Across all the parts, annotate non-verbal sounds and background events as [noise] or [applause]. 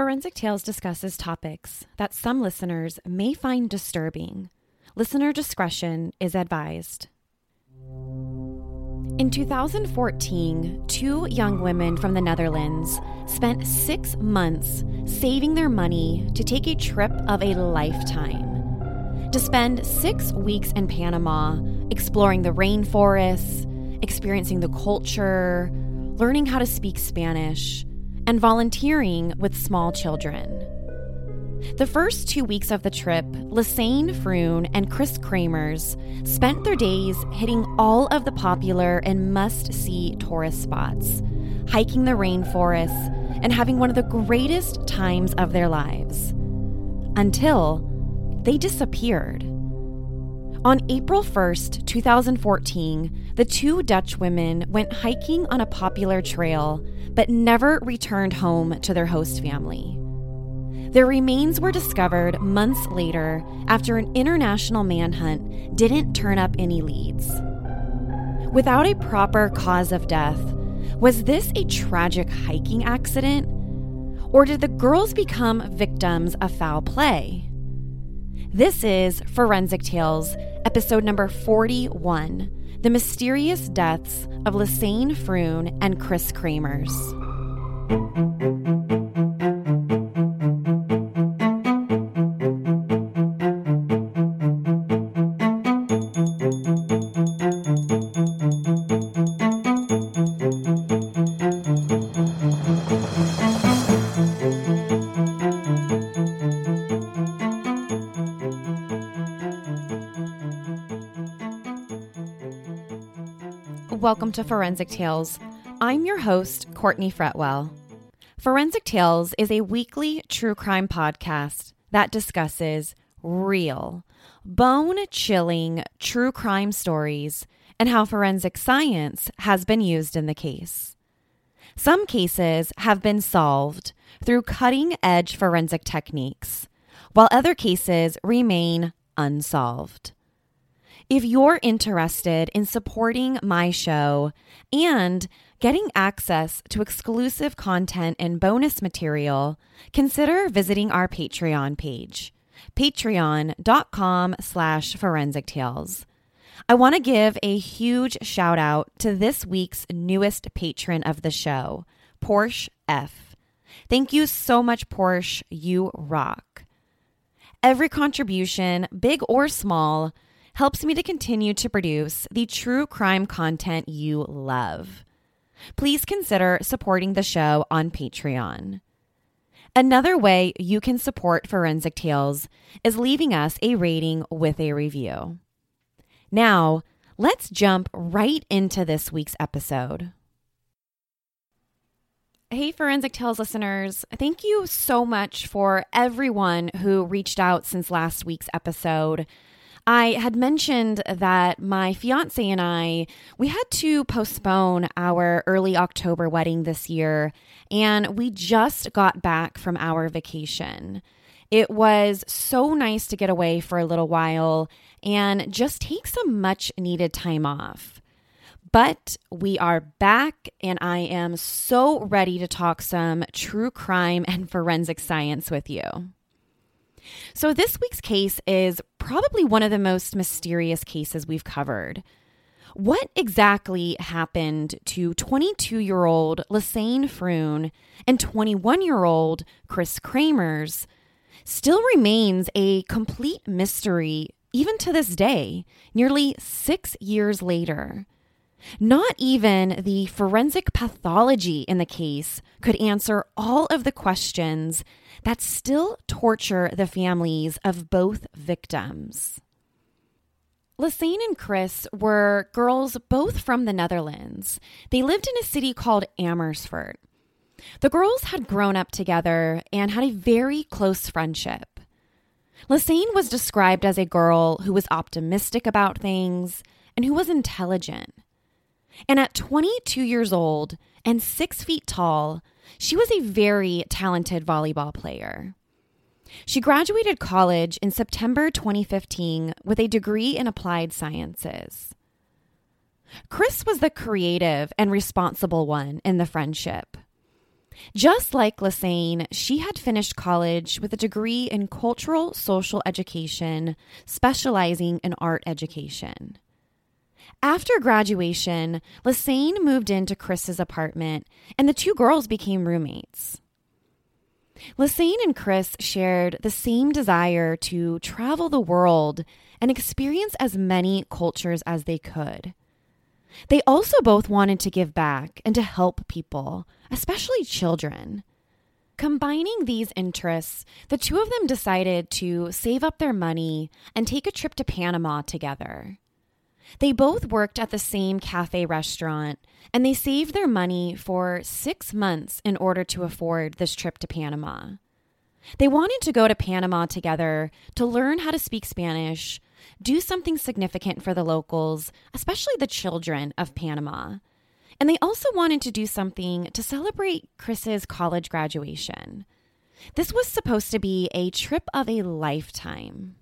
Forensic Tales discusses topics that some listeners may find disturbing. Listener discretion is advised. In 2014, two young women from the Netherlands spent six months saving their money to take a trip of a lifetime. To spend six weeks in Panama, exploring the rainforests, experiencing the culture, learning how to speak Spanish, and volunteering with small children. The first two weeks of the trip, Lassane Froon and Chris Kremers spent their days hitting all of the popular and must see tourist spots, hiking the rainforests, and having one of the greatest times of their lives. Until they disappeared. On April 1st, 2014, the two Dutch women went hiking on a popular trail but never returned home to their host family. Their remains were discovered months later after an international manhunt didn't turn up any leads. Without a proper cause of death, was this a tragic hiking accident? Or did the girls become victims of foul play? This is Forensic Tales, episode number 41 The Mysterious Deaths of Lassane Froon and Chris Kremers. Welcome to Forensic Tales. I'm your host, Courtney Fretwell. Forensic Tales is a weekly true crime podcast that discusses real, bone chilling true crime stories and how forensic science has been used in the case. Some cases have been solved through cutting edge forensic techniques, while other cases remain unsolved. If you're interested in supporting my show and getting access to exclusive content and bonus material, consider visiting our Patreon page, patreon.com slash forensic tales. I want to give a huge shout out to this week's newest patron of the show, Porsche F. Thank you so much, Porsche. You rock. Every contribution, big or small, helps me to continue to produce the true crime content you love. Please consider supporting the show on Patreon. Another way you can support Forensic Tales is leaving us a rating with a review. Now, let's jump right into this week's episode. Hey, Forensic Tales listeners. Thank you so much for everyone who reached out since last week's episode. I had mentioned that my fiance and I, we had to postpone our early October wedding this year, and we just got back from our vacation. It was so nice to get away for a little while and just take some much needed time off. But we are back, and I am so ready to talk some true crime and forensic science with you. So, this week's case is probably one of the most mysterious cases we've covered. What exactly happened to 22 year old Lassane Froon and 21 year old Chris Kremers still remains a complete mystery even to this day, nearly six years later. Not even the forensic pathology in the case could answer all of the questions that still torture the families of both victims. Lassane and Chris were girls both from the Netherlands. They lived in a city called Amersfoort. The girls had grown up together and had a very close friendship. Lassane was described as a girl who was optimistic about things and who was intelligent. And at 22 years old and six feet tall, she was a very talented volleyball player. She graduated college in September 2015 with a degree in applied sciences. Chris was the creative and responsible one in the friendship. Just like Lassane, she had finished college with a degree in cultural social education, specializing in art education. After graduation, Lassane moved into Chris's apartment, and the two girls became roommates. Lassane and Chris shared the same desire to travel the world and experience as many cultures as they could. They also both wanted to give back and to help people, especially children. Combining these interests, the two of them decided to save up their money and take a trip to Panama together. They both worked at the same cafe restaurant, and they saved their money for six months in order to afford this trip to Panama. They wanted to go to Panama together to learn how to speak Spanish, do something significant for the locals, especially the children of Panama. And they also wanted to do something to celebrate Chris's college graduation. This was supposed to be a trip of a lifetime.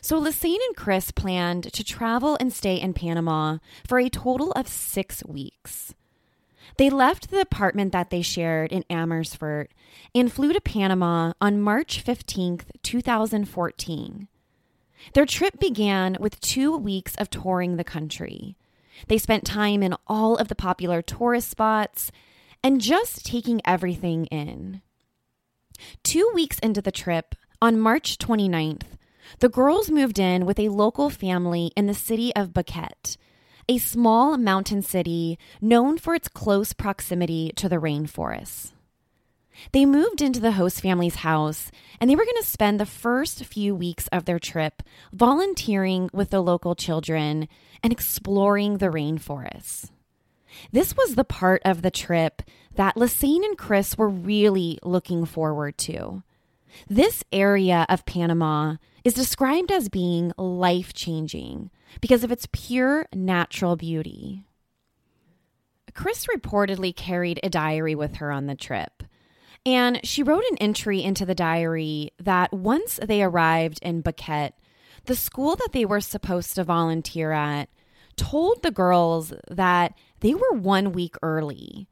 So Lassane and Chris planned to travel and stay in Panama for a total of six weeks. They left the apartment that they shared in Amersfoort and flew to Panama on March 15th, 2014. Their trip began with two weeks of touring the country. They spent time in all of the popular tourist spots and just taking everything in. Two weeks into the trip, on March 29th, the girls moved in with a local family in the city of Boquete, a small mountain city known for its close proximity to the rainforests. They moved into the host family's house and they were going to spend the first few weeks of their trip volunteering with the local children and exploring the rainforests. This was the part of the trip that Lassane and Chris were really looking forward to. This area of Panama is described as being life changing because of its pure natural beauty. Chris reportedly carried a diary with her on the trip. And she wrote an entry into the diary that once they arrived in Boquete, the school that they were supposed to volunteer at told the girls that they were one week early.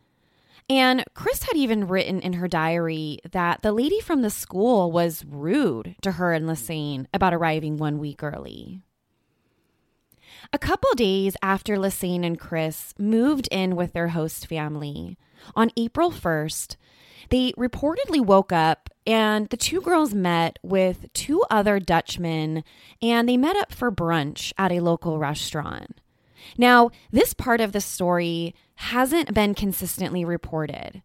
And Chris had even written in her diary that the lady from the school was rude to her and Lassane about arriving one week early. A couple days after Lassane and Chris moved in with their host family, on April 1st, they reportedly woke up and the two girls met with two other Dutchmen and they met up for brunch at a local restaurant. Now, this part of the story hasn't been consistently reported,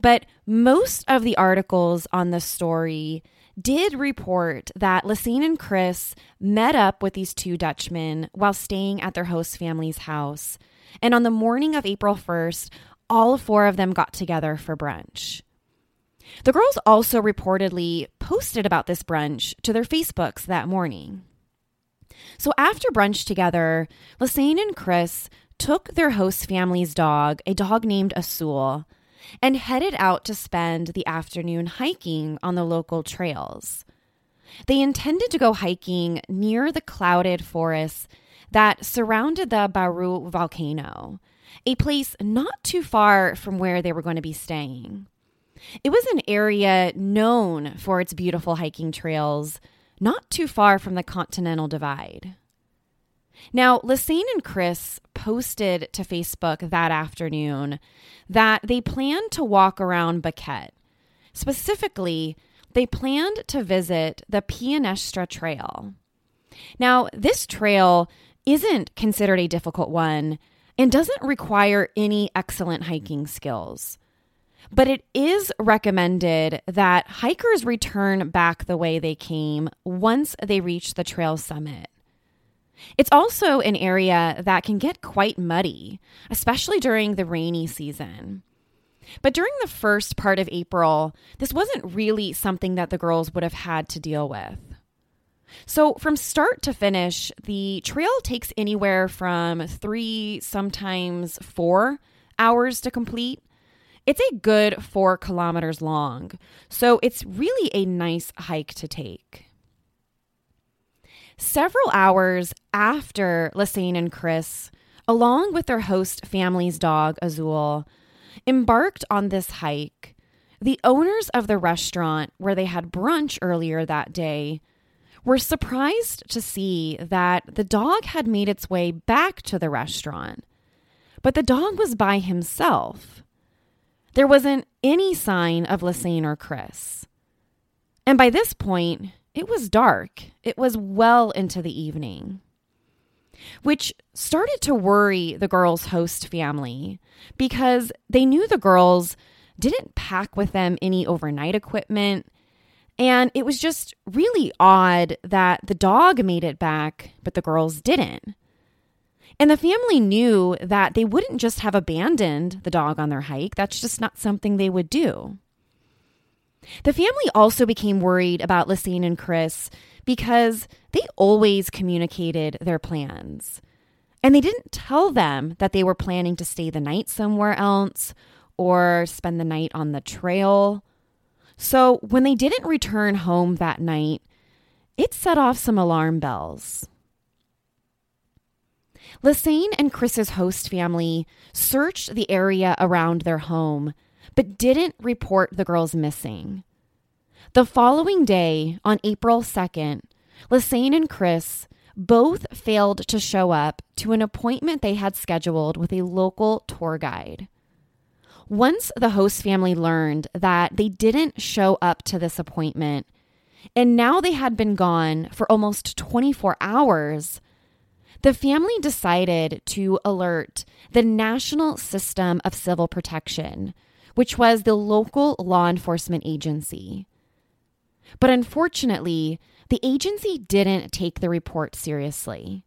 but most of the articles on the story did report that Lassane and Chris met up with these two Dutchmen while staying at their host family's house. And on the morning of April 1st, all four of them got together for brunch. The girls also reportedly posted about this brunch to their Facebooks that morning. So after brunch together, Lassane and Chris took their host family's dog, a dog named Azul, and headed out to spend the afternoon hiking on the local trails. They intended to go hiking near the clouded forests that surrounded the Baru volcano, a place not too far from where they were going to be staying. It was an area known for its beautiful hiking trails not too far from the Continental Divide. Now, Lassane and Chris posted to Facebook that afternoon that they planned to walk around Boquete. Specifically, they planned to visit the Pianista Trail. Now, this trail isn't considered a difficult one and doesn't require any excellent hiking skills. But it is recommended that hikers return back the way they came once they reach the trail summit. It's also an area that can get quite muddy, especially during the rainy season. But during the first part of April, this wasn't really something that the girls would have had to deal with. So, from start to finish, the trail takes anywhere from three, sometimes four hours to complete, it's a good four kilometers long, so it's really a nice hike to take. Several hours after Lassane and Chris, along with their host family's dog, Azul, embarked on this hike, the owners of the restaurant where they had brunch earlier that day were surprised to see that the dog had made its way back to the restaurant, but the dog was by himself. There wasn't any sign of Lassane or Chris. And by this point, it was dark. It was well into the evening, which started to worry the girls' host family because they knew the girls didn't pack with them any overnight equipment and it was just really odd that the dog made it back, but the girls didn't. And the family knew that they wouldn't just have abandoned the dog on their hike. That's just not something they would do. The family also became worried about Lassane and Chris because they always communicated their plans. And they didn't tell them that they were planning to stay the night somewhere else or spend the night on the trail. So when they didn't return home that night, it set off some alarm bells. Lassane and Chris's host family searched the area around their home, but didn't report the girls missing. The following day, on April 2nd, Lassane and Chris both failed to show up to an appointment they had scheduled with a local tour guide. Once the host family learned that they didn't show up to this appointment, and now they had been gone for almost 24 hours, the family decided to alert the National System of Civil Protection, which was the local law enforcement agency. But unfortunately, the agency didn't take the report seriously.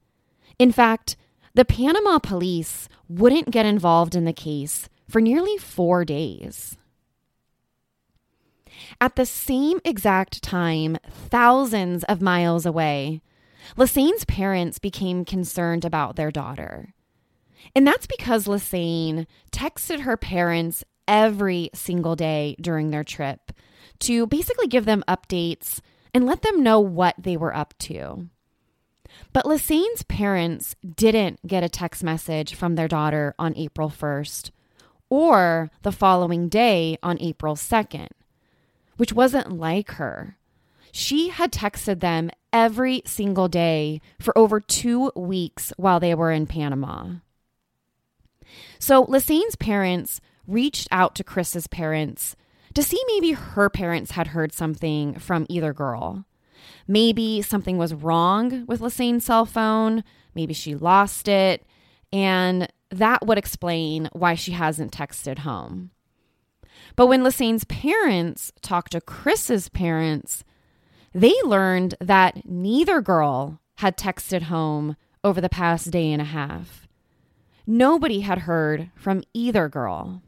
In fact, the Panama police wouldn't get involved in the case for nearly four days. At the same exact time, thousands of miles away, Lassane's parents became concerned about their daughter. And that's because Lassane texted her parents every single day during their trip to basically give them updates and let them know what they were up to. But Lassane's parents didn't get a text message from their daughter on April 1st or the following day on April 2nd, which wasn't like her. She had texted them every single day for over two weeks while they were in Panama. So Lassane's parents reached out to Chris's parents to see maybe her parents had heard something from either girl. Maybe something was wrong with Lassane's cell phone. Maybe she lost it. And that would explain why she hasn't texted home. But when Lassane's parents talked to Chris's parents, they learned that neither girl had texted home over the past day and a half. Nobody had heard from either girl.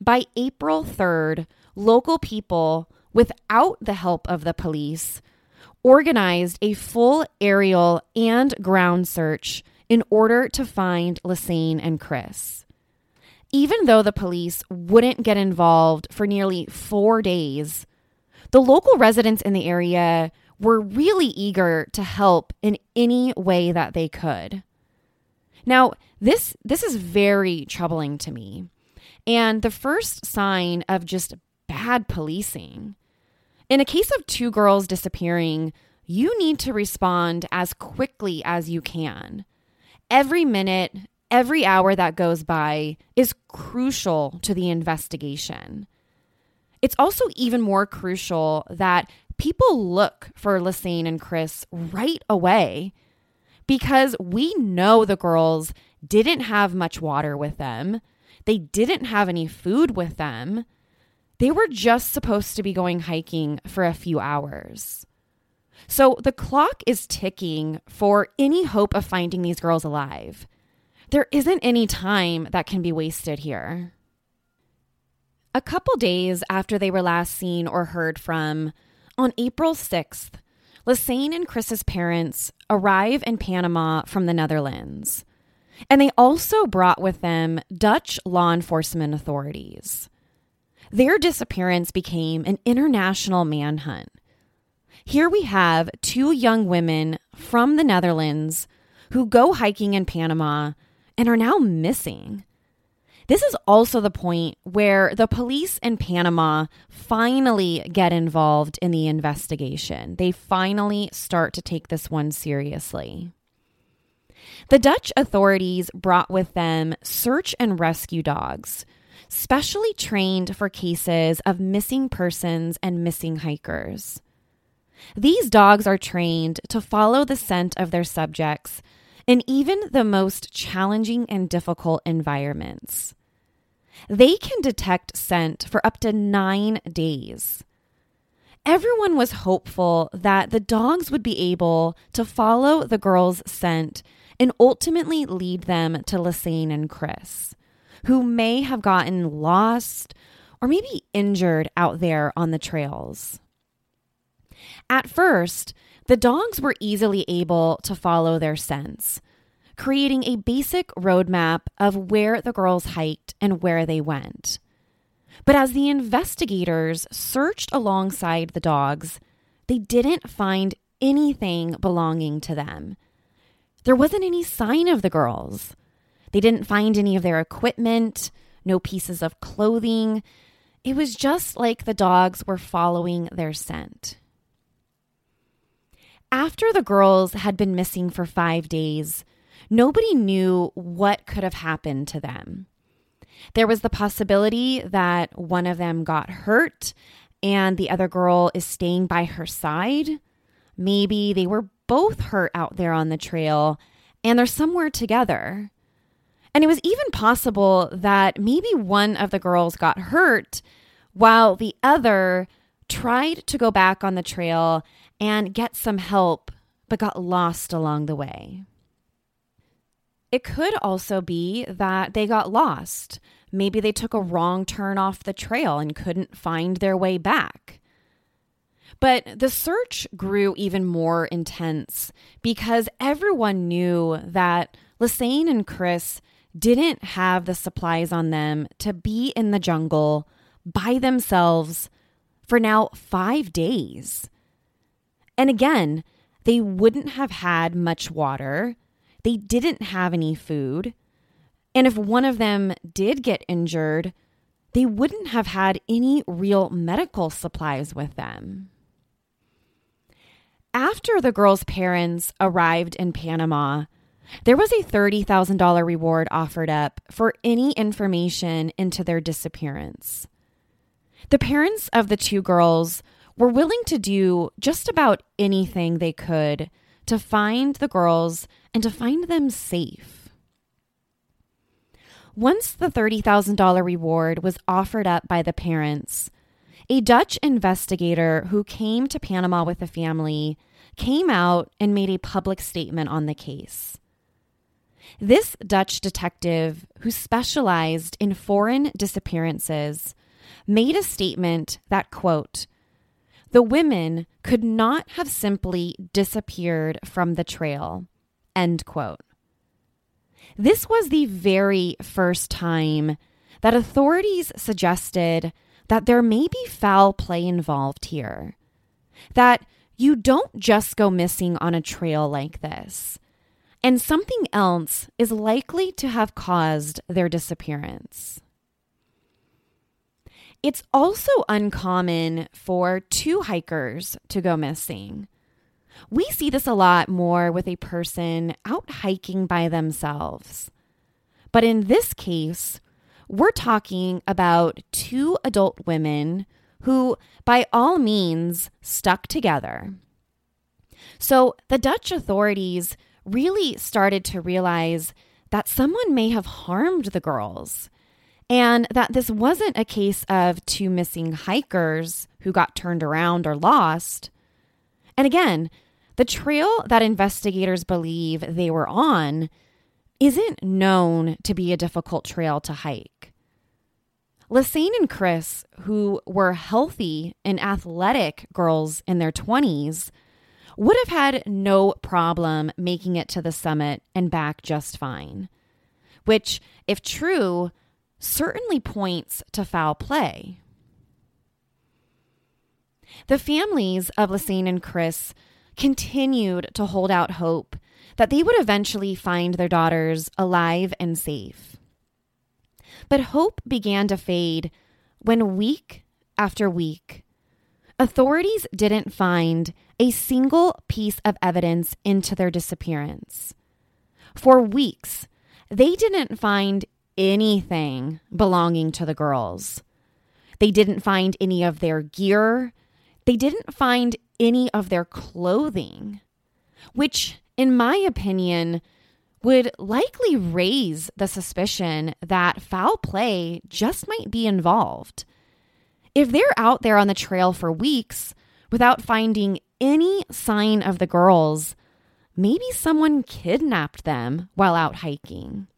By April 3rd, local people, without the help of the police, organized a full aerial and ground search in order to find Lassane and Chris. Even though the police wouldn't get involved for nearly four days, the local residents in the area were really eager to help in any way that they could. Now, this this is very troubling to me. And the first sign of just bad policing. In a case of two girls disappearing, you need to respond as quickly as you can every minute, every hour that goes by is crucial to the investigation. It's also even more crucial that people look for Lassane and Chris right away because we know the girls didn't have much water with them. They didn't have any food with them. They were just supposed to be going hiking for a few hours. So the clock is ticking for any hope of finding these girls alive. There isn't any time that can be wasted here. A couple days after they were last seen or heard from, on April 6th, Lassane and Chris's parents arrive in Panama from the Netherlands. And they also brought with them Dutch law enforcement authorities. Their disappearance became an international manhunt here we have two young women from the Netherlands who go hiking in Panama and are now missing. This is also the point where the police in Panama finally get involved in the investigation. They finally start to take this one seriously. The Dutch authorities brought with them search and rescue dogs, specially trained for cases of missing persons and missing hikers. These dogs are trained to follow the scent of their subjects in even the most challenging and difficult environments. They can detect scent for up to nine days. Everyone was hopeful that the dogs would be able to follow the girls' scent and ultimately lead them to Lassane and Chris, who may have gotten lost or maybe injured out there on the trails. At first, the dogs were easily able to follow their scents, creating a basic roadmap of where the girls hiked and where they went. But as the investigators searched alongside the dogs, they didn't find anything belonging to them. There wasn't any sign of the girls. They didn't find any of their equipment, no pieces of clothing. It was just like the dogs were following their scent. After the girls had been missing for five days, nobody knew what could have happened to them. There was the possibility that one of them got hurt and the other girl is staying by her side. Maybe they were both hurt out there on the trail and they're somewhere together. And it was even possible that maybe one of the girls got hurt while the other tried to go back on the trail and get some help, but got lost along the way. It could also be that they got lost. Maybe they took a wrong turn off the trail and couldn't find their way back. But the search grew even more intense because everyone knew that Lassane and Chris didn't have the supplies on them to be in the jungle by themselves for now five days. And again, they wouldn't have had much water. They didn't have any food. And if one of them did get injured, they wouldn't have had any real medical supplies with them. After the girls' parents arrived in Panama, there was a $30,000 reward offered up for any information into their disappearance. The parents of the two girls were willing to do just about anything they could to find the girls and to find them safe. Once the $30,000 reward was offered up by the parents, a Dutch investigator who came to Panama with the family came out and made a public statement on the case. This Dutch detective, who specialized in foreign disappearances, made a statement that, quote, the women could not have simply disappeared from the trail. End quote. This was the very first time that authorities suggested that there may be foul play involved here. That you don't just go missing on a trail like this, and something else is likely to have caused their disappearance. It's also uncommon for two hikers to go missing. We see this a lot more with a person out hiking by themselves. But in this case, we're talking about two adult women who, by all means, stuck together. So the Dutch authorities really started to realize that someone may have harmed the girls and that this wasn't a case of two missing hikers who got turned around or lost. And again, the trail that investigators believe they were on isn't known to be a difficult trail to hike. Lassane and Chris, who were healthy and athletic girls in their 20s, would have had no problem making it to the summit and back just fine. Which, if true, certainly points to foul play. The families of Lassane and Chris continued to hold out hope that they would eventually find their daughters alive and safe. But hope began to fade when week after week, authorities didn't find a single piece of evidence into their disappearance. For weeks, they didn't find anything belonging to the girls. They didn't find any of their gear. They didn't find any of their clothing, which, in my opinion, would likely raise the suspicion that foul play just might be involved. If they're out there on the trail for weeks without finding any sign of the girls, maybe someone kidnapped them while out hiking.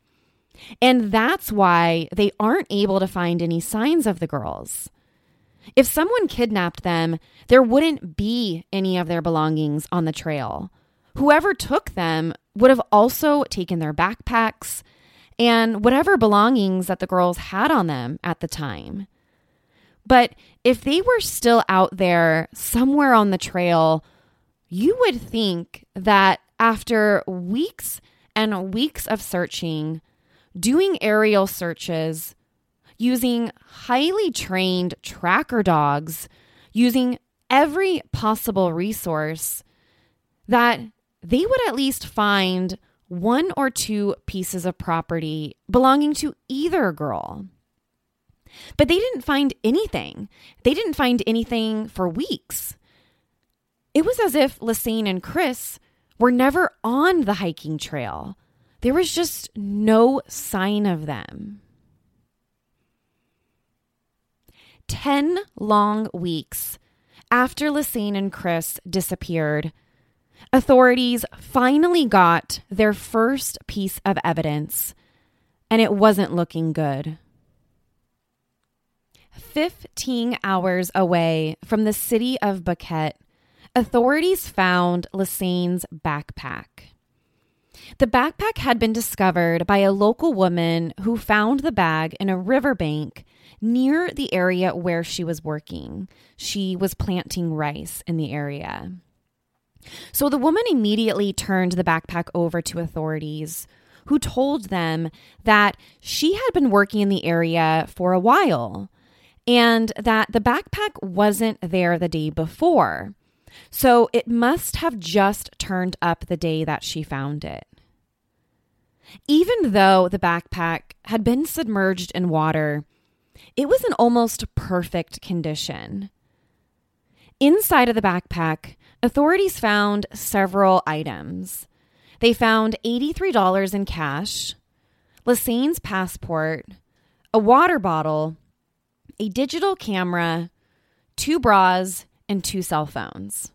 And that's why they aren't able to find any signs of the girls. If someone kidnapped them, there wouldn't be any of their belongings on the trail. Whoever took them would have also taken their backpacks and whatever belongings that the girls had on them at the time. But if they were still out there somewhere on the trail, you would think that after weeks and weeks of searching, doing aerial searches, using highly trained tracker dogs, using every possible resource, that they would at least find one or two pieces of property belonging to either girl. But they didn't find anything. They didn't find anything for weeks. It was as if Lassane and Chris were never on the hiking trail. There was just no sign of them. 10 long weeks after Lassane and Chris disappeared, authorities finally got their first piece of evidence, and it wasn't looking good. 15 hours away from the city of Boquete, authorities found Lassane's backpack. The backpack had been discovered by a local woman who found the bag in a riverbank near the area where she was working. She was planting rice in the area. So the woman immediately turned the backpack over to authorities, who told them that she had been working in the area for a while and that the backpack wasn't there the day before. So it must have just turned up the day that she found it. Even though the backpack had been submerged in water, it was in almost perfect condition. Inside of the backpack, authorities found several items. They found $83 in cash, Lassane's passport, a water bottle, a digital camera, two bras, and two cell phones.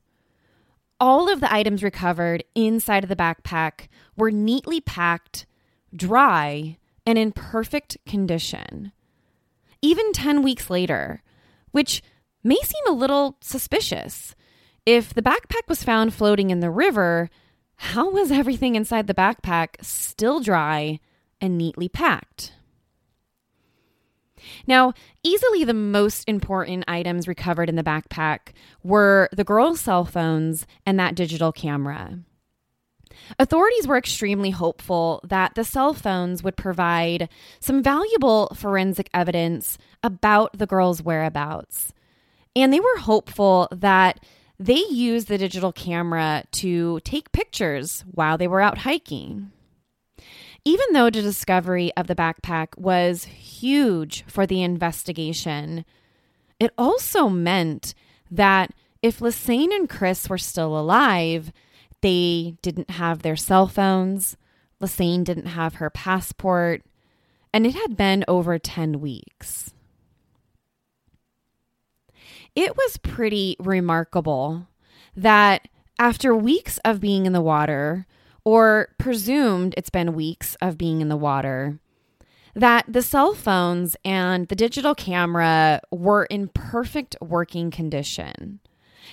All of the items recovered inside of the backpack were neatly packed, dry, and in perfect condition. Even 10 weeks later, which may seem a little suspicious. If the backpack was found floating in the river, how was everything inside the backpack still dry and neatly packed? Now, easily the most important items recovered in the backpack were the girls' cell phones and that digital camera. Authorities were extremely hopeful that the cell phones would provide some valuable forensic evidence about the girls' whereabouts. And they were hopeful that they used the digital camera to take pictures while they were out hiking. Even though the discovery of the backpack was huge for the investigation, it also meant that if Lassane and Chris were still alive, they didn't have their cell phones. Lassane didn't have her passport, and it had been over 10 weeks. It was pretty remarkable that after weeks of being in the water, or presumed it's been weeks of being in the water, that the cell phones and the digital camera were in perfect working condition.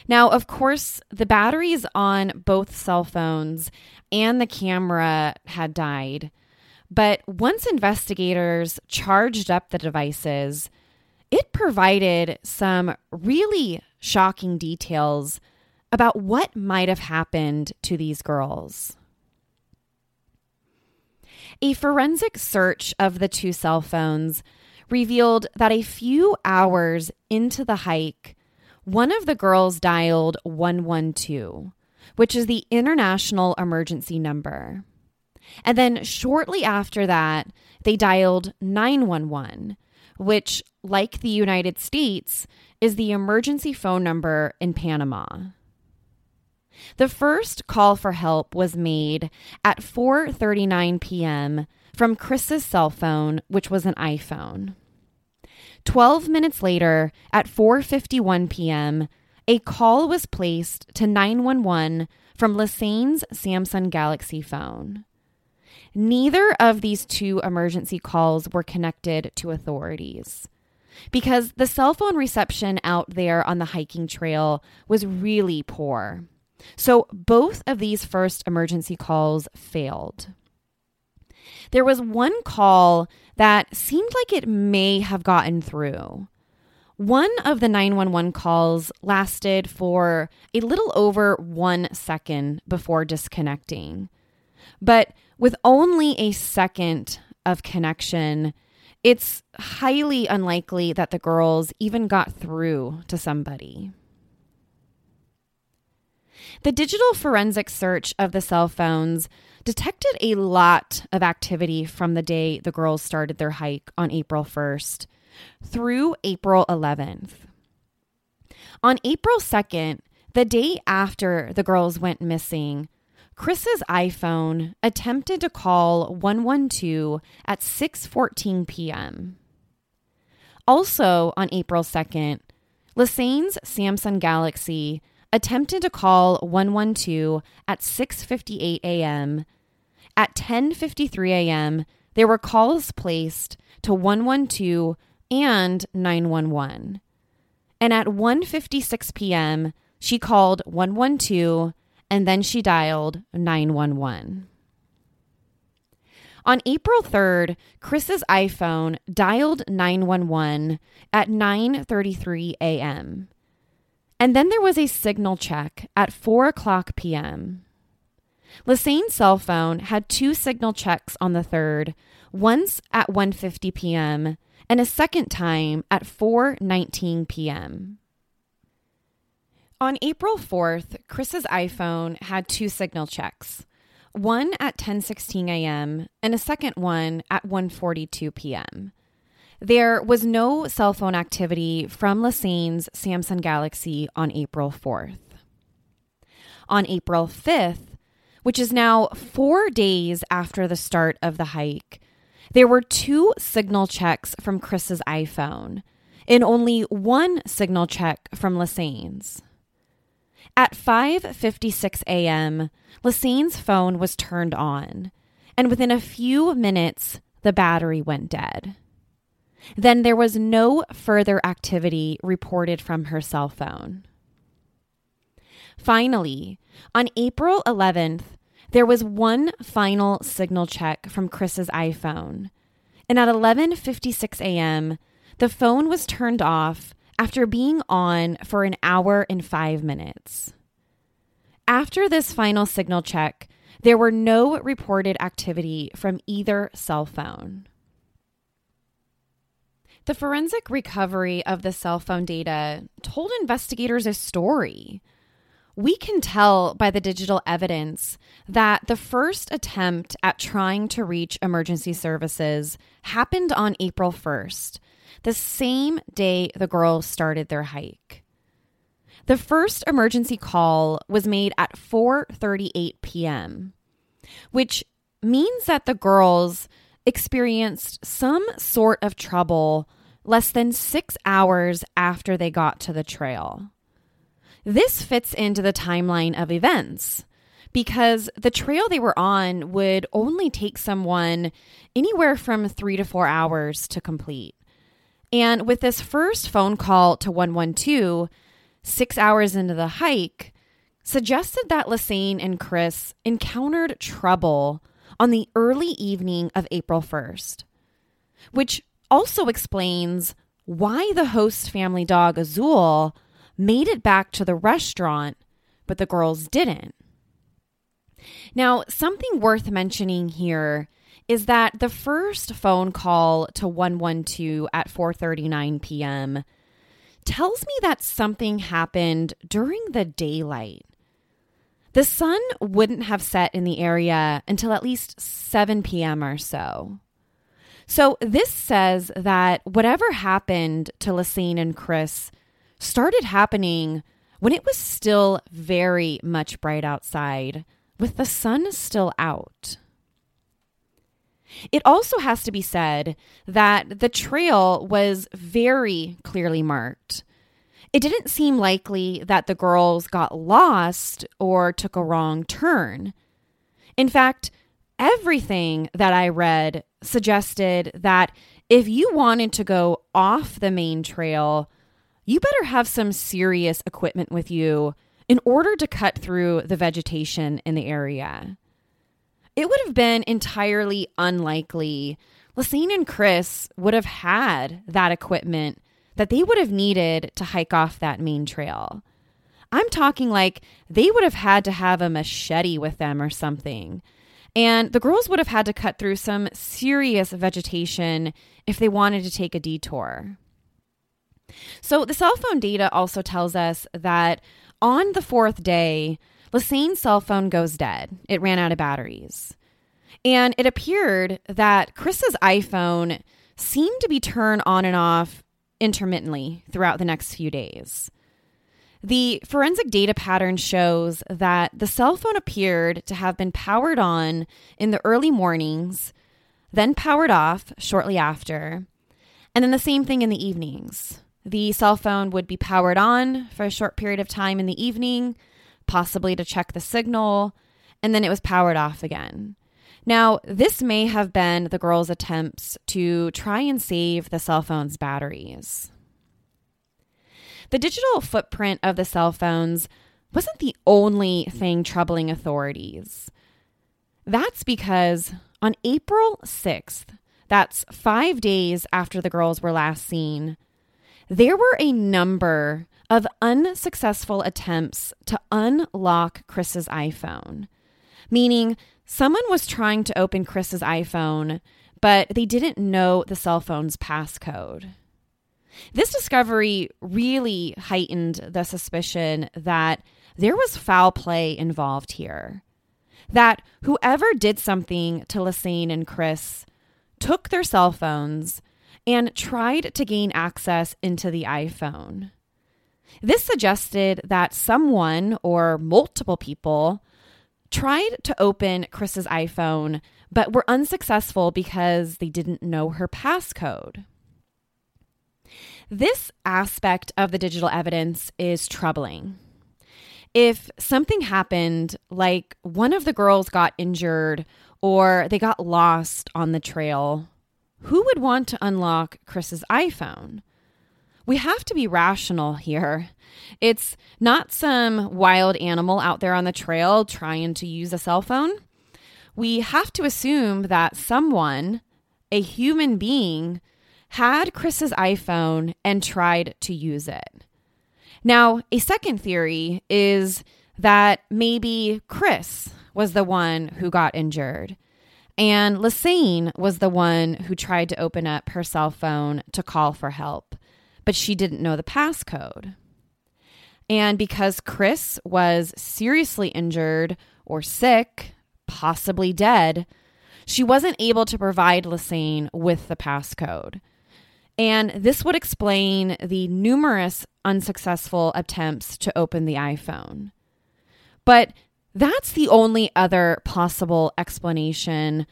Now, of course, the batteries on both cell phones and the camera had died. But once investigators charged up the devices, it provided some really shocking details about what might have happened to these girls. A forensic search of the two cell phones revealed that a few hours into the hike, one of the girls dialed 112, which is the international emergency number. And then shortly after that, they dialed 911, which, like the United States, is the emergency phone number in Panama. The first call for help was made at 4:39 p.m. from Chris's cell phone, which was an iPhone. 12 minutes later, at 4:51 p.m., a call was placed to 911 from Lassaine's Samsung Galaxy phone. Neither of these two emergency calls were connected to authorities because the cell phone reception out there on the hiking trail was really poor. So both of these first emergency calls failed. There was one call that seemed like it may have gotten through. One of the 911 calls lasted for a little over one second before disconnecting. But with only a second of connection, it's highly unlikely that the girls even got through to somebody. The digital forensic search of the cell phones detected a lot of activity from the day the girls started their hike on April 1st through April 11th. On April 2nd, the day after the girls went missing, Chris's iPhone attempted to call 112 at 6:14 p.m. Also on April 2nd, Lassaine's Samsung Galaxy attempted to call 112 at 6:58 a.m. At 10:53 a.m., there were calls placed to 112 and 911. And at 1:56 p.m., she called 112 and then she dialed 911. On April 3rd, Chris's iPhone dialed 911 at 9:33 a.m. And then there was a signal check at 4 o'clock p.m. Lassaine's cell phone had two signal checks on the 3rd, once at 1:50 p.m. and a second time at 4:19 p.m. On April 4th, Chris's iPhone had two signal checks. One at 10:16 a.m. and a second one at 1:42 p.m. There was no cell phone activity from Lassaine's Samsung Galaxy on April 4th. On April 5th, which is now 4 days after the start of the hike, there were two signal checks from Chris's iPhone and only one signal check from Lassaine's. At 5:56 a.m., Lassaine's phone was turned on, and within a few minutes, the battery went dead. Then there was no further activity reported from her cell phone. Finally, on April 11th, there was one final signal check from Chris's iPhone. And at 11:56 a.m., the phone was turned off after being on for an hour and five minutes. After this final signal check, there were no reported activity from either cell phone. The forensic recovery of the cell phone data told investigators a story. We can tell by the digital evidence that the first attempt at trying to reach emergency services happened on April 1st, the same day the girls started their hike. The first emergency call was made at 4:38 p.m., which means that the girls experienced some sort of trouble less than 6 hours after they got to the trail. This fits into the timeline of events because the trail they were on would only take someone anywhere from 3 to 4 hours to complete. And with this first phone call to 112, six hours into the hike, suggested that Lassaine and Chris encountered trouble on the early evening of April 1st, which also explains why the host family dog Azul made it back to the restaurant, but the girls didn't. Now, something worth mentioning here is that the first phone call to 112 at 4:39 p.m. tells me that something happened during the daylight. The sun wouldn't have set in the area until at least 7 p.m. or so. So, this says that whatever happened to Lassane and Chris started happening when it was still very much bright outside, with the sun still out. It also has to be said that the trail was very clearly marked. It didn't seem likely that the girls got lost or took a wrong turn. In fact, everything that I read suggested that if you wanted to go off the main trail, you better have some serious equipment with you in order to cut through the vegetation in the area. It would have been entirely unlikely Lisanne and Kris would have had that equipment that they would have needed to hike off that main trail. I'm talking like they would have had to have a machete with them or something. And the girls would have had to cut through some serious vegetation if they wanted to take a detour. So, the cell phone data also tells us that on the fourth day, Lisanne's cell phone goes dead. It ran out of batteries. And it appeared that Kris's iPhone seemed to be turned on and off intermittently throughout the next few days. The forensic data pattern shows that the cell phone appeared to have been powered on in the early mornings, then powered off shortly after, and then the same thing in the evenings. The cell phone would be powered on for a short period of time in the evening, possibly to check the signal, and then it was powered off again. Now, this may have been the girls' attempts to try and save the cell phone's batteries. The digital footprint of the cell phones wasn't the only thing troubling authorities. That's because on April 6th, that's five days after the girls were last seen, there were a number of unsuccessful attempts to unlock Kris's iPhone, meaning someone was trying to open Kris's iPhone, but they didn't know the cell phone's passcode. This discovery really heightened the suspicion that there was foul play involved here. That whoever did something to Lisanne and Kris took their cell phones and tried to gain access into the iPhone. This suggested that someone or multiple people tried to open Kris's iPhone, but were unsuccessful because they didn't know her passcode. This aspect of the digital evidence is troubling. If something happened, like one of the girls got injured or they got lost on the trail, who would want to unlock Kris's iPhone? We have to be rational here. It's not some wild animal out there on the trail trying to use a cell phone. We have to assume that someone, a human being, had Kris's iPhone and tried to use it. Now, a second theory is that maybe Kris was the one who got injured. And Lisanne was the one who tried to open up her cell phone to call for help, but she didn't know the passcode. And because Kris was seriously injured or sick, possibly dead, she wasn't able to provide Lisanne with the passcode. And this would explain the numerous unsuccessful attempts to open the iPhone. But that's the only other possible explanation,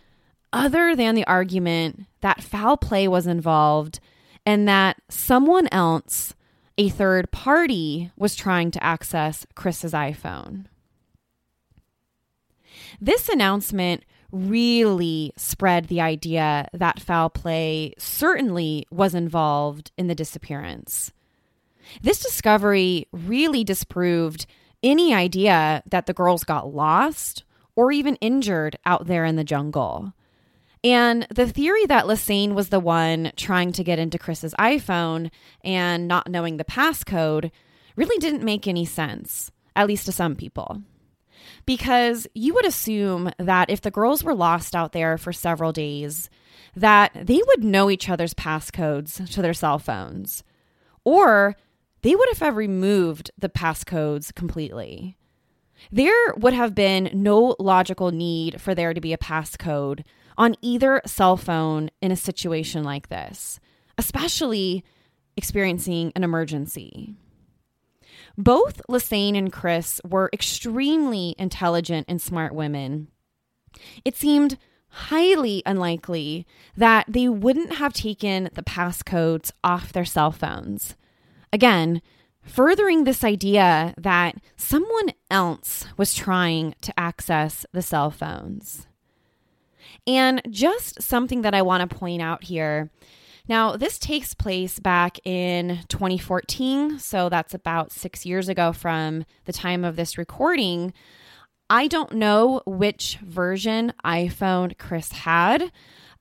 other than the argument that foul play was involved and that someone else, a third party, was trying to access Kris's iPhone. This announcement really spread the idea that foul play certainly was involved in the disappearance. This discovery really disproved any idea that the girls got lost or even injured out there in the jungle. And the theory that Lisanne was the one trying to get into Kris's iPhone and not knowing the passcode really didn't make any sense, at least to some people. because you would assume that if the girls were lost out there for several days, that they would know each other's passcodes to their cell phones, or they would have removed the passcodes completely. There would have been no logical need for there to be a passcode on either cell phone in a situation like this, especially experiencing an emergency. Both Lisanne and Kris were extremely intelligent and smart women. It seemed highly unlikely that they wouldn't have taken the passcodes off their cell phones. Again, furthering this idea that someone else was trying to access the cell phones. And just something that I want to point out here. Now, this takes place back in 2014, so that's about six years ago from the time of this recording. I don't know which version iPhone Kris had.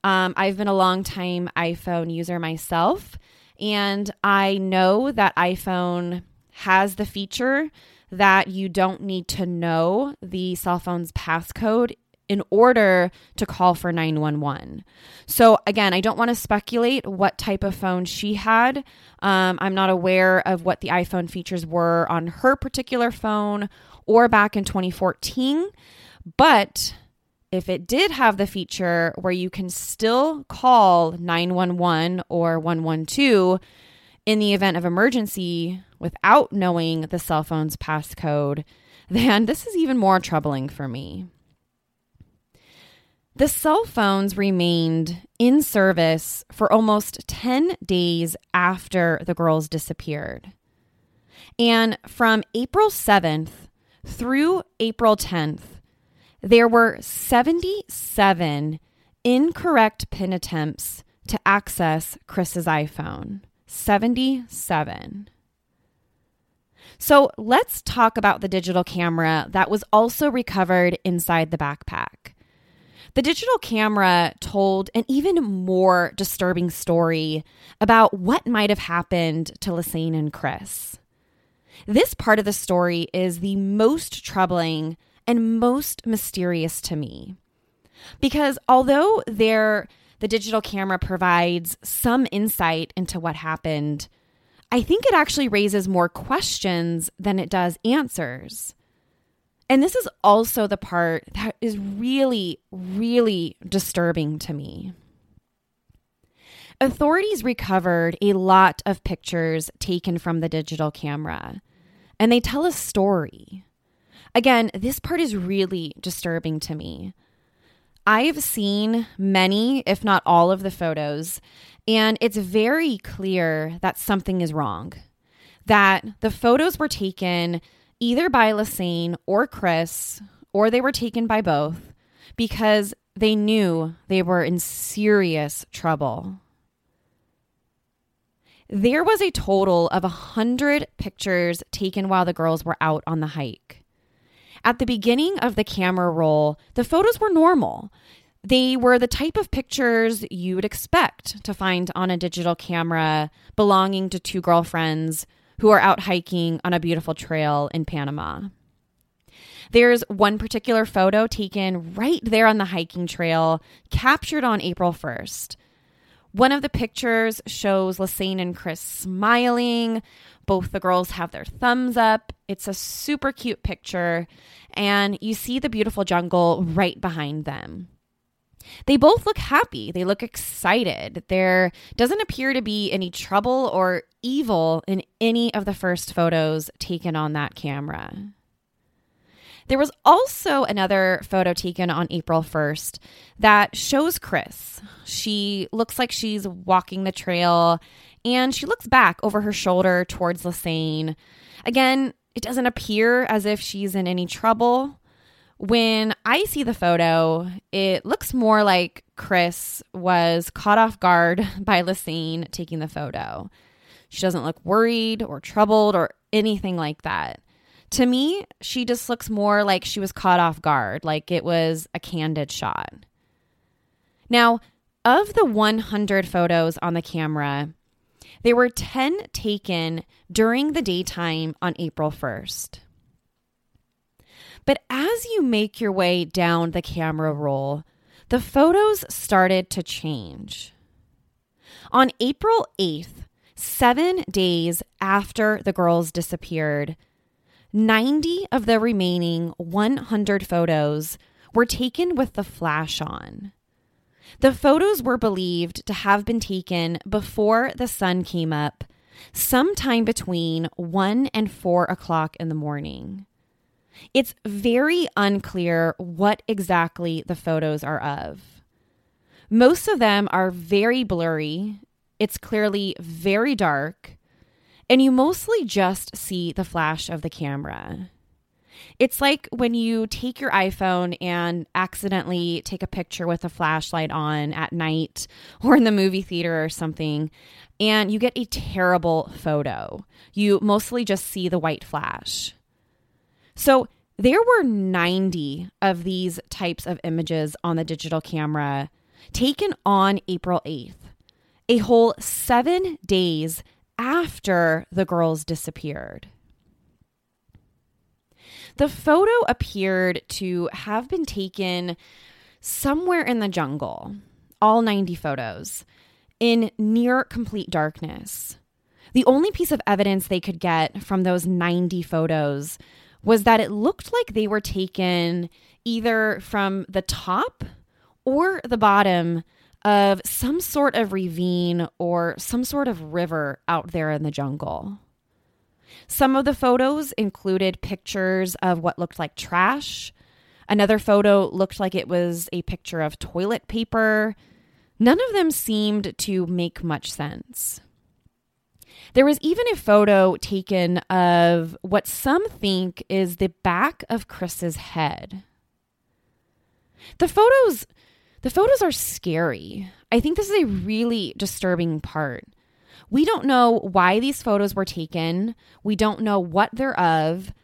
Um, I've been a long time iPhone user myself, and I know that iPhone has the feature that you don't need to know the cell phone's passcode in order to call for 911. So, again, I don't want to speculate what type of phone she had. Um, I'm not aware of what the iPhone features were on her particular phone or back in 2014. But if it did have the feature where you can still call 911 or 112 in the event of emergency without knowing the cell phone's passcode, [laughs] then this is even more troubling for me. The cell phones remained in service for almost 10 days after the girls disappeared. And from April 7th through April 10th, there were 77 incorrect PIN attempts to access Kris's iPhone. 77. So let's talk about the digital camera that was also recovered inside the backpack. The digital camera told an even more disturbing story about what might have happened to Lisanne and Kris. This part of the story is the most troubling and most mysterious to me. Because although there the digital camera provides some insight into what happened, I think it actually raises more questions than it does answers. And this is also the part that is really, really disturbing to me. Authorities recovered a lot of pictures taken from the digital camera, and they tell a story. Again, this part is really disturbing to me. I've seen many, if not all, of the photos, and it's very clear that something is wrong. That the photos were taken either by Lisanne or Kris, or they were taken by both because they knew they were in serious trouble. There was a total of a 100 pictures taken while the girls were out on the hike. At the beginning of the camera roll, the photos were normal. They were the type of pictures you would expect to find on a digital camera belonging to two girlfriends who are out hiking on a beautiful trail in Panama. There's one particular photo taken right there on the hiking trail, captured on April 1st. One of the pictures shows Lisanne and Kris smiling. Both the girls have their thumbs up. It's a super cute picture, and you see the beautiful jungle right behind them. They both look happy. They look excited. There doesn't appear to be any trouble or evil in any of the first photos taken on that camera. There was also another photo taken on April 1st that shows Kris. She looks like she's walking the trail and she looks back over her shoulder towards Lisanne. Again, it doesn't appear as if she's in any trouble. When I see the photo, it looks more like Kris was caught off guard [laughs] by Lisanne taking the photo. She doesn't look worried or troubled or anything like that. To me, she just looks more like she was caught off guard, like it was a candid shot. Now, of the 100 photos on the camera, there were 10 taken during the daytime on April 1st. But as you make your way down the camera roll, the photos started to change. On April 8th, seven days after the girls disappeared, 90 of the remaining 100 photos were taken with the flash on. The photos were believed to have been taken before the sun came up, sometime between 1 and 4 o'clock in the morning. It's very unclear what exactly the photos are of. Most of them are very blurry. It's clearly very dark. And you mostly just see the flash of the camera. It's like when you take your iPhone and accidentally take a picture with a flashlight on at night or in the movie theater or something, and you get a terrible photo. You mostly just see the white flash. So there were 90 of these types of images on the digital camera taken on April 8th, a whole seven days after the girls disappeared. The photo appeared to have been taken somewhere in the jungle, all 90 photos, in near complete darkness. The only piece of evidence they could get from those 90 photos was that it looked like they were taken either from the top or the bottom of some sort of ravine or some sort of river out there in the jungle. Some of the photos included pictures of what looked like trash. Another photo looked like it was a picture of toilet paper. None of them seemed to make much sense. There was even a photo taken of what some think is the back of Kris's head. The photos the photos are scary. I think this is a really disturbing part. We don't know why these photos were taken. We don't know what they're of.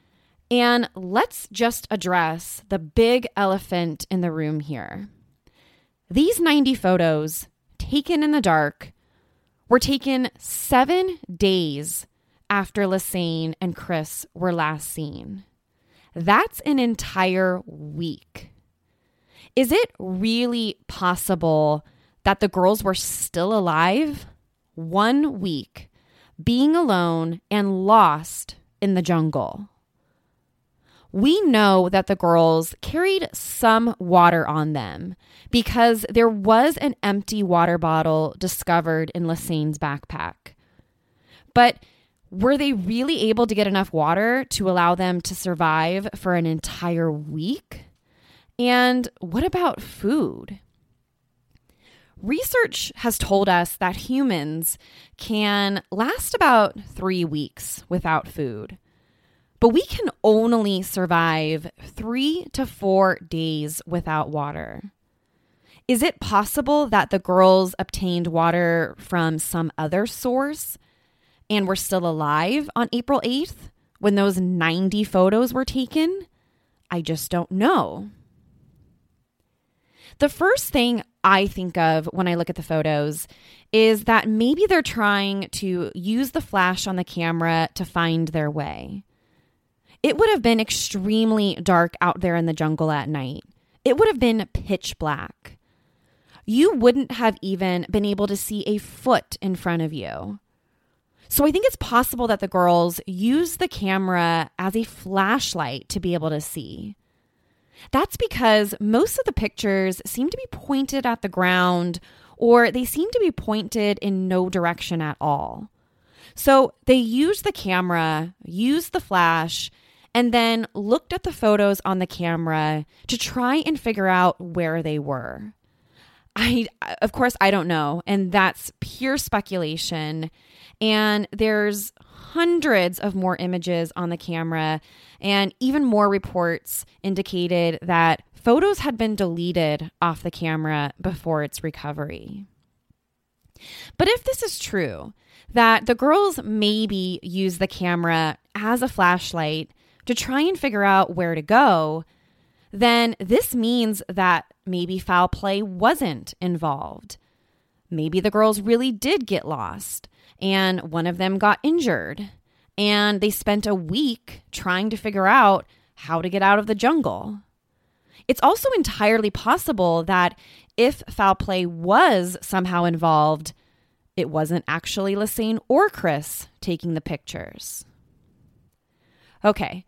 And let's just address the big elephant in the room here. These 90 photos, taken in the dark, were taken seven days after Lisanne and Kris were last seen. That's an entire week. Is it really possible that the girls were still alive one week being alone and lost in the jungle. We know that the girls carried some water on them because there was an empty water bottle discovered in Lisanne's backpack. But were they really able to get enough water to allow them to survive for an entire week? And what about food? Research has told us that humans can last about three weeks without food, but we can only survive three to four days without water. Is it possible that the girls obtained water from some other source and were still alive on April 8th when those 90 photos were taken? I just don't know. The first thing I think of when I look at the photos is that maybe they're trying to use the flash on the camera to find their way. It would have been extremely dark out there in the jungle at night. It would have been pitch black. You wouldn't have even been able to see a foot in front of you. So I think it's possible that the girls used the camera as a flashlight to be able to see. That's because most of the pictures seem to be pointed at the ground or they seem to be pointed in no direction at all. So they used the camera, used the flash, and then looked at the photos on the camera to try and figure out where they were. I of course I don't know and that's pure speculation and there's hundreds of more images on the camera, and even more reports indicated that photos had been deleted off the camera before its recovery. But if this is true, that the girls maybe used the camera as a flashlight to try and figure out where to go, then this means that maybe foul play wasn't involved. Maybe the girls really did get lost and one of them got injured. And they spent a week trying to figure out how to get out of the jungle. It's also entirely possible that if foul play was somehow involved, it wasn't actually Lisanne or Kris taking the pictures. Okay,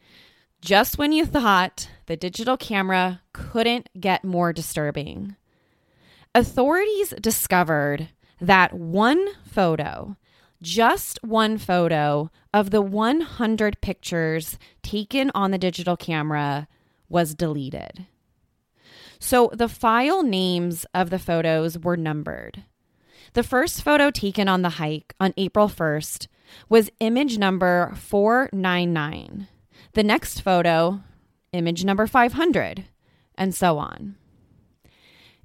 just when you thought the digital camera couldn't get more disturbing, authorities discovered that one photo, just one photo of the 100 pictures taken on the digital camera was deleted. So the file names of the photos were numbered. The first photo taken on the hike on April 1st was image number 499. The next photo, image number 500, and so on.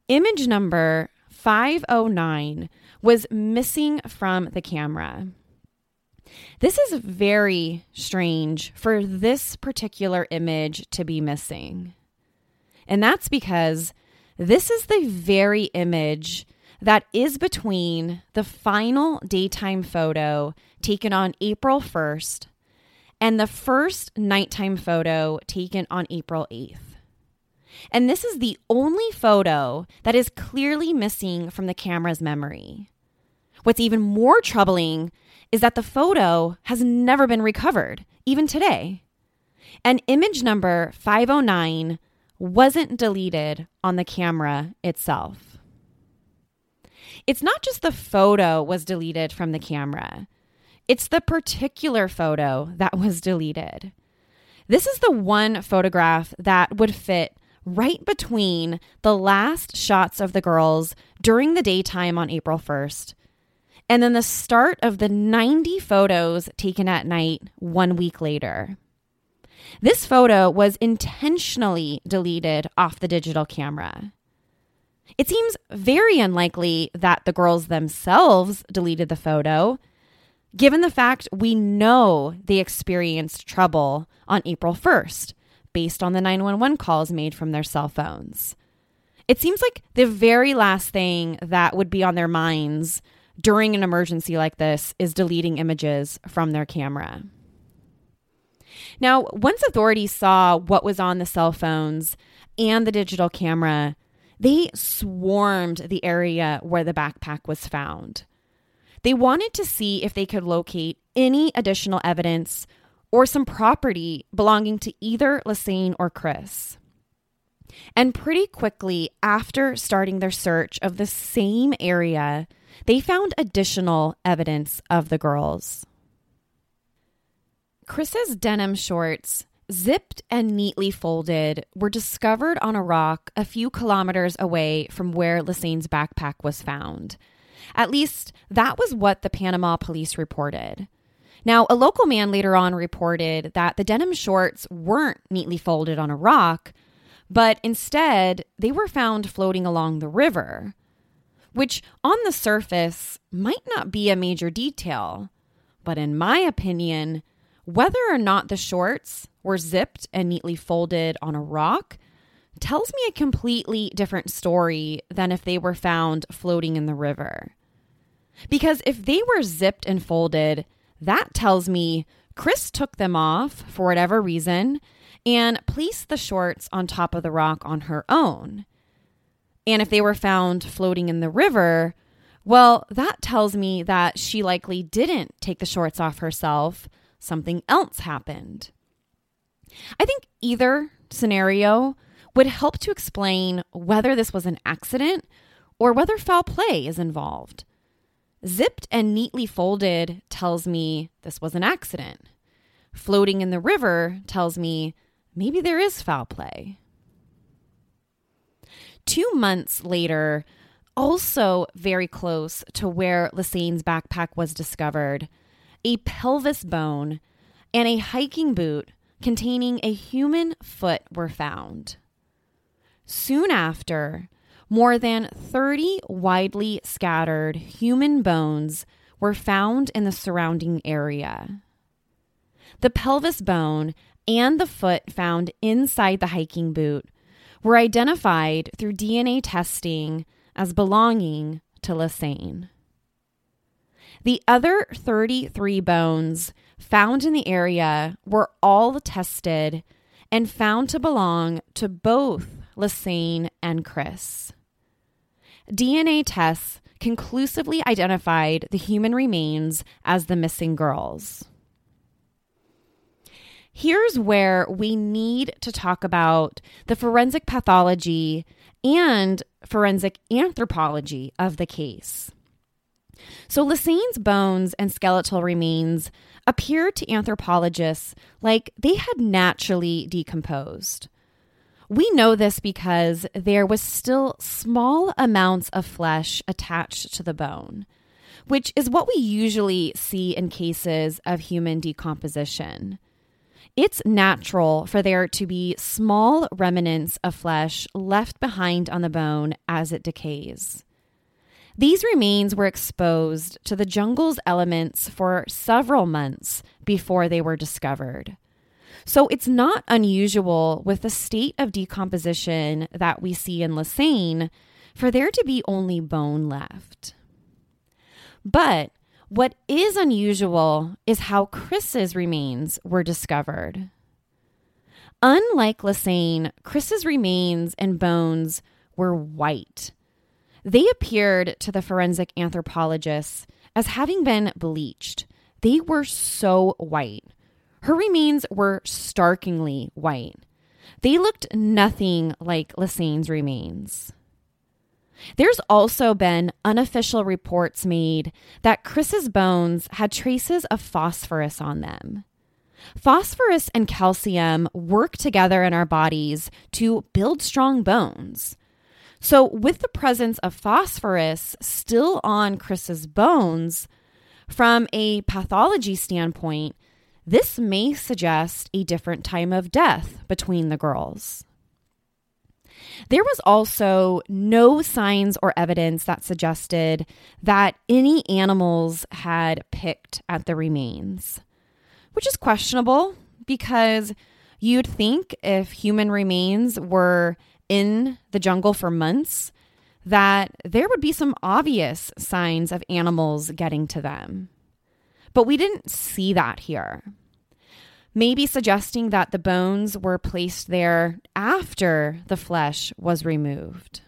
Image number 509 was missing from the camera. This is very strange for this particular image to be missing. And that's because this is the very image that is between the final daytime photo taken on April 1st and the first nighttime photo taken on April 8th. And this is the only photo that is clearly missing from the camera's memory. What's even more troubling is that the photo has never been recovered, even today. And image number 509 wasn't deleted on the camera itself. It's not just the photo was deleted from the camera. It's the particular photo that was deleted. This is the one photograph that would fit right between the last shots of the girls during the daytime on April 1st and then the start of the 90 photos taken at night one week later. This photo was intentionally deleted off the digital camera. It seems very unlikely that the girls themselves deleted the photo, given the fact we know they experienced trouble on April 1st based on the 911 calls made from their cell phones. It seems like the very last thing that would be on their minds during an emergency like this is deleting images from their camera. Now, once authorities saw what was on the cell phones and the digital camera, they swarmed the area where the backpack was found. They wanted to see if they could locate any additional evidence or some property belonging to either Lisanne or Kris. And pretty quickly after starting their search of the same area, they found additional evidence of the girls. Kris's denim shorts, zipped and neatly folded, were discovered on a rock a few kilometers away from where Lisanne's backpack was found. At least that was what the Panama police reported. Now, a local man later on reported that the denim shorts weren't neatly folded on a rock, but instead they were found floating along the river, which on the surface might not be a major detail. But in my opinion, whether or not the shorts were zipped and neatly folded on a rock tells me a completely different story than if they were found floating in the river. Because if they were zipped and folded, that tells me Kris took them off for whatever reason and placed the shorts on top of the rock on her own. And if they were found floating in the river, well, that tells me that she likely didn't take the shorts off herself something else happened. I think either scenario would help to explain whether this was an accident or whether foul play is involved. Zipped and neatly folded tells me this was an accident. Floating in the river tells me maybe there is foul play. Two months later, also very close to where Lisanne's backpack was discovered, a pelvis bone, and a hiking boot containing a human foot were found. Soon after, more than 30 widely scattered human bones were found in the surrounding area. The pelvis bone and the foot found inside the hiking boot were identified through DNA testing as belonging to Lisanne. The other 33 bones found in the area were all tested and found to belong to both Lisanne and Kris. DNA tests conclusively identified the human remains as the missing girls. Here's where we need to talk about the forensic pathology and forensic anthropology of the case. So, Lisanne's bones and skeletal remains appeared to anthropologists like they had naturally decomposed. We know this because there was still small amounts of flesh attached to the bone, which is what we usually see in cases of human decomposition. It's natural for there to be small remnants of flesh left behind on the bone as it decays. These remains were exposed to the jungle's elements for several months before they were discovered. So it's not unusual with the state of decomposition that we see in Lisanne for there to be only bone left. But what is unusual is how Kris's remains were discovered. Unlike Lisanne, Kris's remains and bones were white. They appeared to the forensic anthropologists as having been bleached. They were so white. Her remains were starkingly white. They looked nothing like Lisanne's remains. There's also been unofficial reports made that Kris's bones had traces of phosphorus on them. Phosphorus and calcium work together in our bodies to build strong bones. So, with the presence of phosphorus still on Kris's bones, from a pathology standpoint, this may suggest a different time of death between the girls. There was also no signs or evidence that suggested that any animals had picked at the remains, which is questionable because you'd think if human remains were in the jungle for months, that there would be some obvious signs of animals getting to them. But we didn't see that here maybe suggesting that the bones were placed there after the flesh was removed.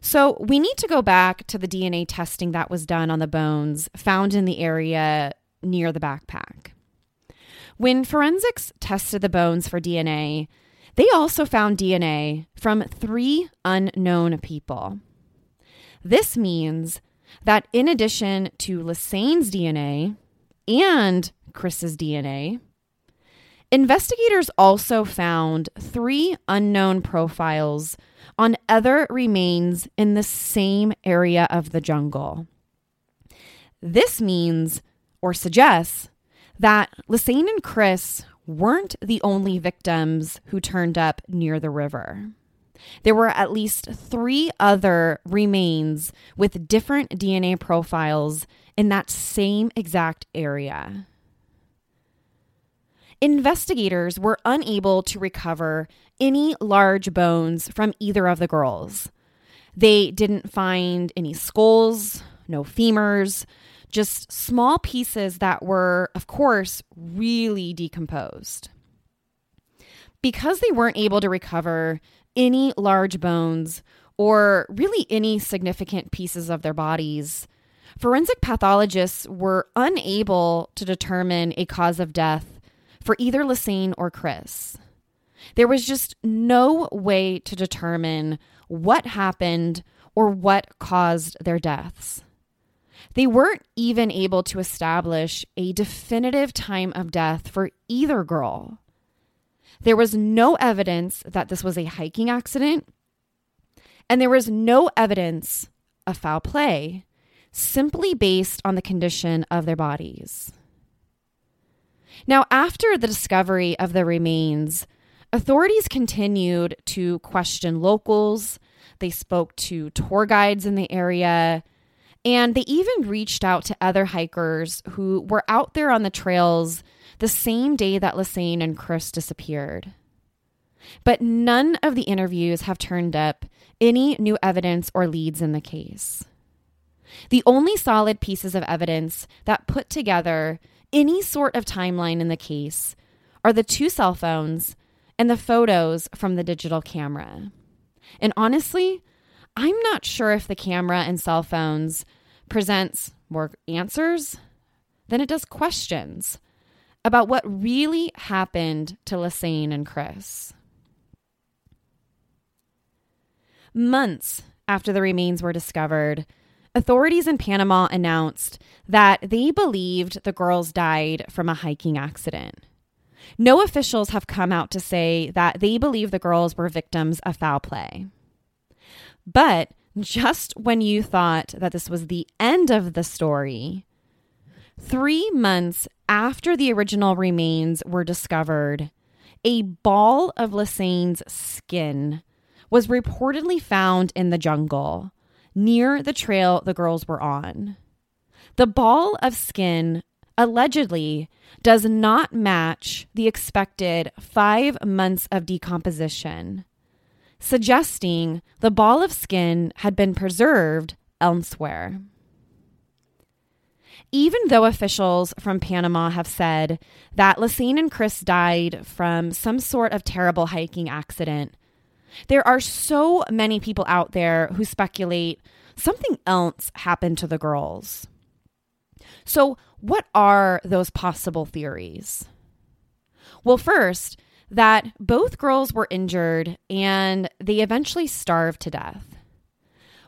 So, we need to go back to the DNA testing that was done on the bones found in the area near the backpack. When forensics tested the bones for DNA, they also found DNA from three unknown people. This means that in addition to Lisanne's DNA and Kris's DNA. Investigators also found three unknown profiles on other remains in the same area of the jungle. This means or suggests that Lisanne and Kris weren't the only victims who turned up near the river. There were at least three other remains with different DNA profiles in that same exact area. Investigators were unable to recover any large bones from either of the girls. They didn't find any skulls, no femurs, just small pieces that were, of course, really decomposed. Because they weren't able to recover any large bones or really any significant pieces of their bodies, forensic pathologists were unable to determine a cause of death for either Lisanne or Kris. There was just no way to determine what happened or what caused their deaths. They weren't even able to establish a definitive time of death for either girl. There was no evidence that this was a hiking accident, and there was no evidence of foul play, simply based on the condition of their bodies. Now, after the discovery of the remains, authorities continued to question locals. They spoke to tour guides in the area, and they even reached out to other hikers who were out there on the trails the same day that Lisanne and Kris disappeared. But none of the interviews have turned up any new evidence or leads in the case. The only solid pieces of evidence that put together any sort of timeline in the case are the two cell phones and the photos from the digital camera. And honestly, I'm not sure if the camera and cell phones presents more answers than it does questions about what really happened to Lisanne and Kris. Months after the remains were discovered, authorities in Panama announced that they believed the girls died from a hiking accident. No officials have come out to say that they believe the girls were victims of foul play. But just when you thought that this was the end of the story, three months after the original remains were discovered, a ball of Lisanne's skin was reportedly found in the jungle near the trail the girls were on. The ball of skin allegedly does not match the expected five months of decomposition, suggesting the ball of skin had been preserved elsewhere. Even though officials from Panama have said that Lisanne and Kris died from some sort of terrible hiking accident, there are so many people out there who speculate something else happened to the girls. So, what are those possible theories? Well, first, that both girls were injured and they eventually starved to death.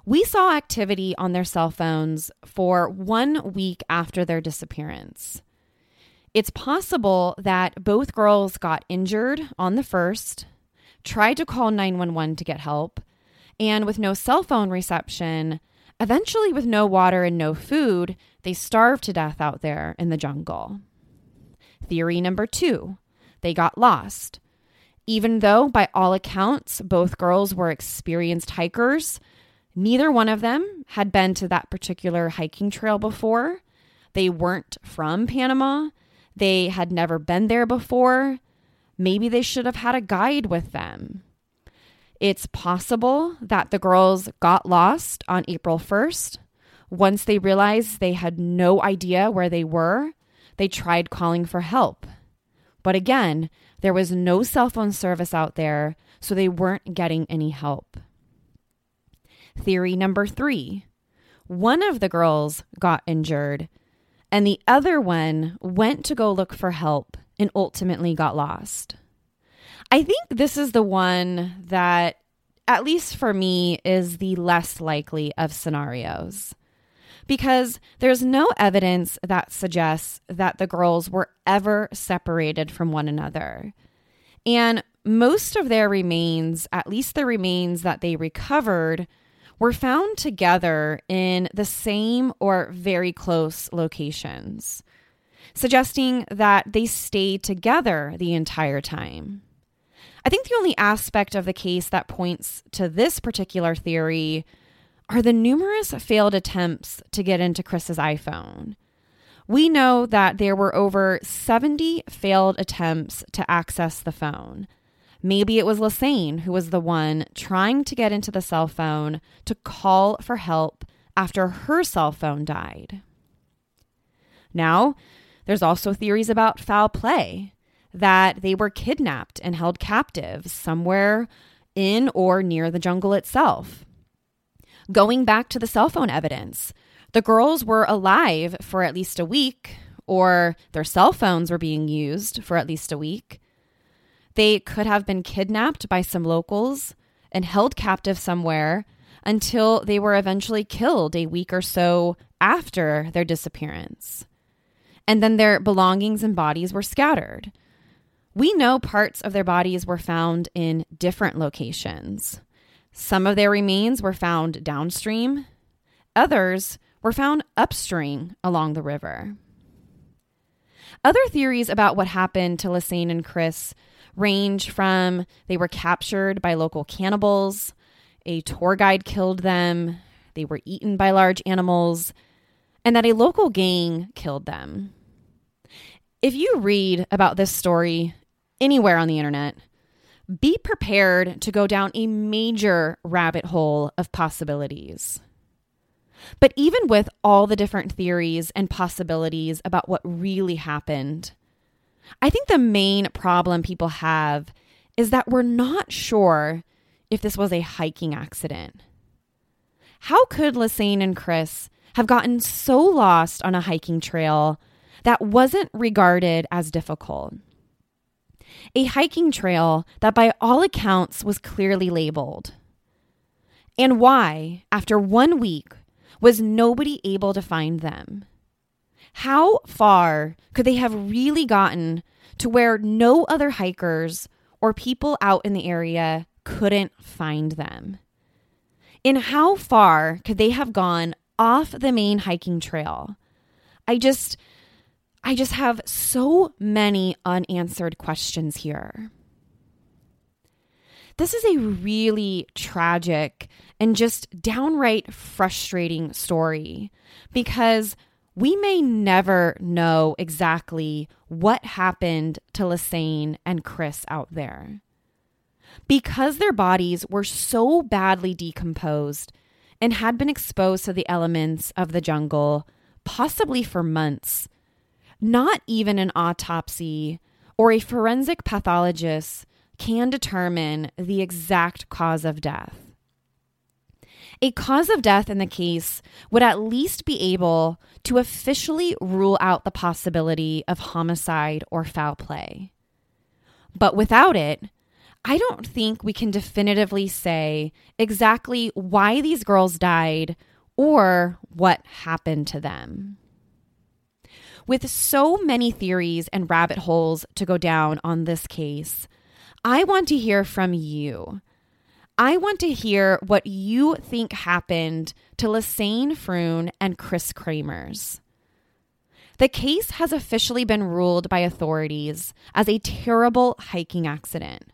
We saw activity on their cell phones for one week after their disappearance. It's possible that both girls got injured on the first, tried to call 911 to get help, and with no cell phone reception, eventually with no water and no food, they starved to death out there in the jungle. Theory number two they got lost. Even though, by all accounts, both girls were experienced hikers, neither one of them had been to that particular hiking trail before. They weren't from Panama. They had never been there before. Maybe they should have had a guide with them. It's possible that the girls got lost on April 1st. Once they realized they had no idea where they were, they tried calling for help. But again, there was no cell phone service out there, so they weren't getting any help. Theory number three one of the girls got injured, and the other one went to go look for help and ultimately got lost. I think this is the one that, at least for me, is the less likely of scenarios. Because there's no evidence that suggests that the girls were ever separated from one another. And most of their remains, at least the remains that they recovered, were found together in the same or very close locations suggesting that they stayed together the entire time. I think the only aspect of the case that points to this particular theory are the numerous failed attempts to get into Kris's iPhone. We know that there were over 70 failed attempts to access the phone. Maybe it was Lisanne who was the one trying to get into the cell phone to call for help after her cell phone died. Now, there's also theories about foul play, that they were kidnapped and held captive somewhere in or near the jungle itself. Going back to the cell phone evidence, the girls were alive for at least a week, or their cell phones were being used for at least a week. They could have been kidnapped by some locals and held captive somewhere until they were eventually killed a week or so after their disappearance and then their belongings and bodies were scattered. We know parts of their bodies were found in different locations. Some of their remains were found downstream, others were found upstream along the river. Other theories about what happened to Lisanne and Kris range from they were captured by local cannibals, a tour guide killed them, they were eaten by large animals, and that a local gang killed them. If you read about this story anywhere on the internet, be prepared to go down a major rabbit hole of possibilities. But even with all the different theories and possibilities about what really happened, I think the main problem people have is that we're not sure if this was a hiking accident. How could Lisanne and Kris have gotten so lost on a hiking trail that wasn't regarded as difficult? A hiking trail that, by all accounts, was clearly labeled. And why, after one week, was nobody able to find them? How far could they have really gotten to where no other hikers or people out in the area couldn't find them? And how far could they have gone off the main hiking trail? I just I just have so many unanswered questions here. This is a really tragic and just downright frustrating story because we may never know exactly what happened to Lisanne and Kris out there. Because their bodies were so badly decomposed and had been exposed to the elements of the jungle, possibly for months, not even an autopsy or a forensic pathologist can determine the exact cause of death. A cause of death in the case would at least be able to officially rule out the possibility of homicide or foul play. But without it, I don't think we can definitively say exactly why these girls died or what happened to them. With so many theories and rabbit holes to go down on this case, I want to hear from you. I want to hear what you think happened to Lisanne Froon and Kris Kremers. The case has officially been ruled by authorities as a terrible hiking accident.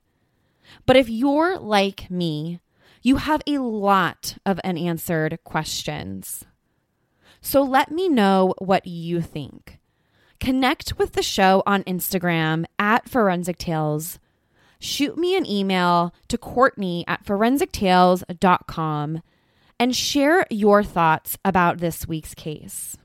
But if you're like me, you have a lot of unanswered questions. So let me know what you think. Connect with the show on Instagram at Forensic Tales shoot me an email to Courtney at forensictales.com and share your thoughts about this week's case.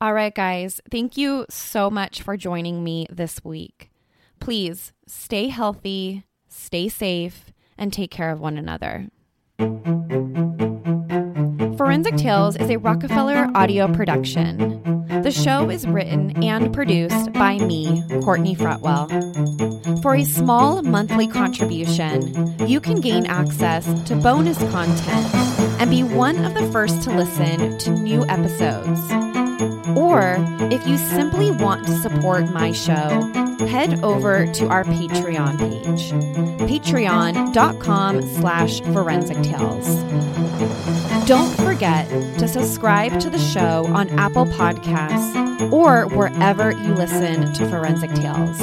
All right, guys, thank you so much for joining me this week. Please stay healthy, stay safe, and take care of one another. Forensic Tales is a Rockefeller audio production. The show is written and produced by me, Courtney Fretwell. For a small monthly contribution, you can gain access to bonus content and be one of the first to listen to new episodes. Or if you simply want to support my show, head over to our Patreon page, patreon.com slash forensic tales. Don't forget to subscribe to the show on Apple Podcasts or wherever you listen to Forensic Tales.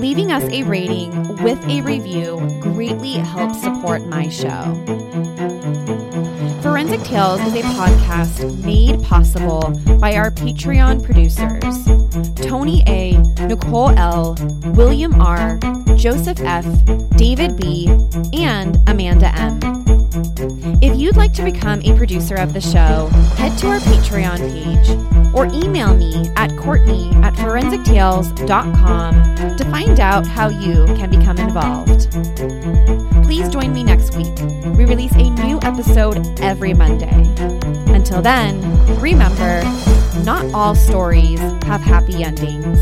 Leaving us a rating with a review greatly helps support my show. Forensic Tales is a podcast made possible by our Patreon producers Tony A., Nicole L., William R., Joseph F., David B., and Amanda M. If you'd like to become a producer of the show, head to our Patreon page or email me at Courtney at forensictales.com to find out how you can become involved. Please join me next week. We release a new episode every Monday. Until then, remember, not all stories have happy endings.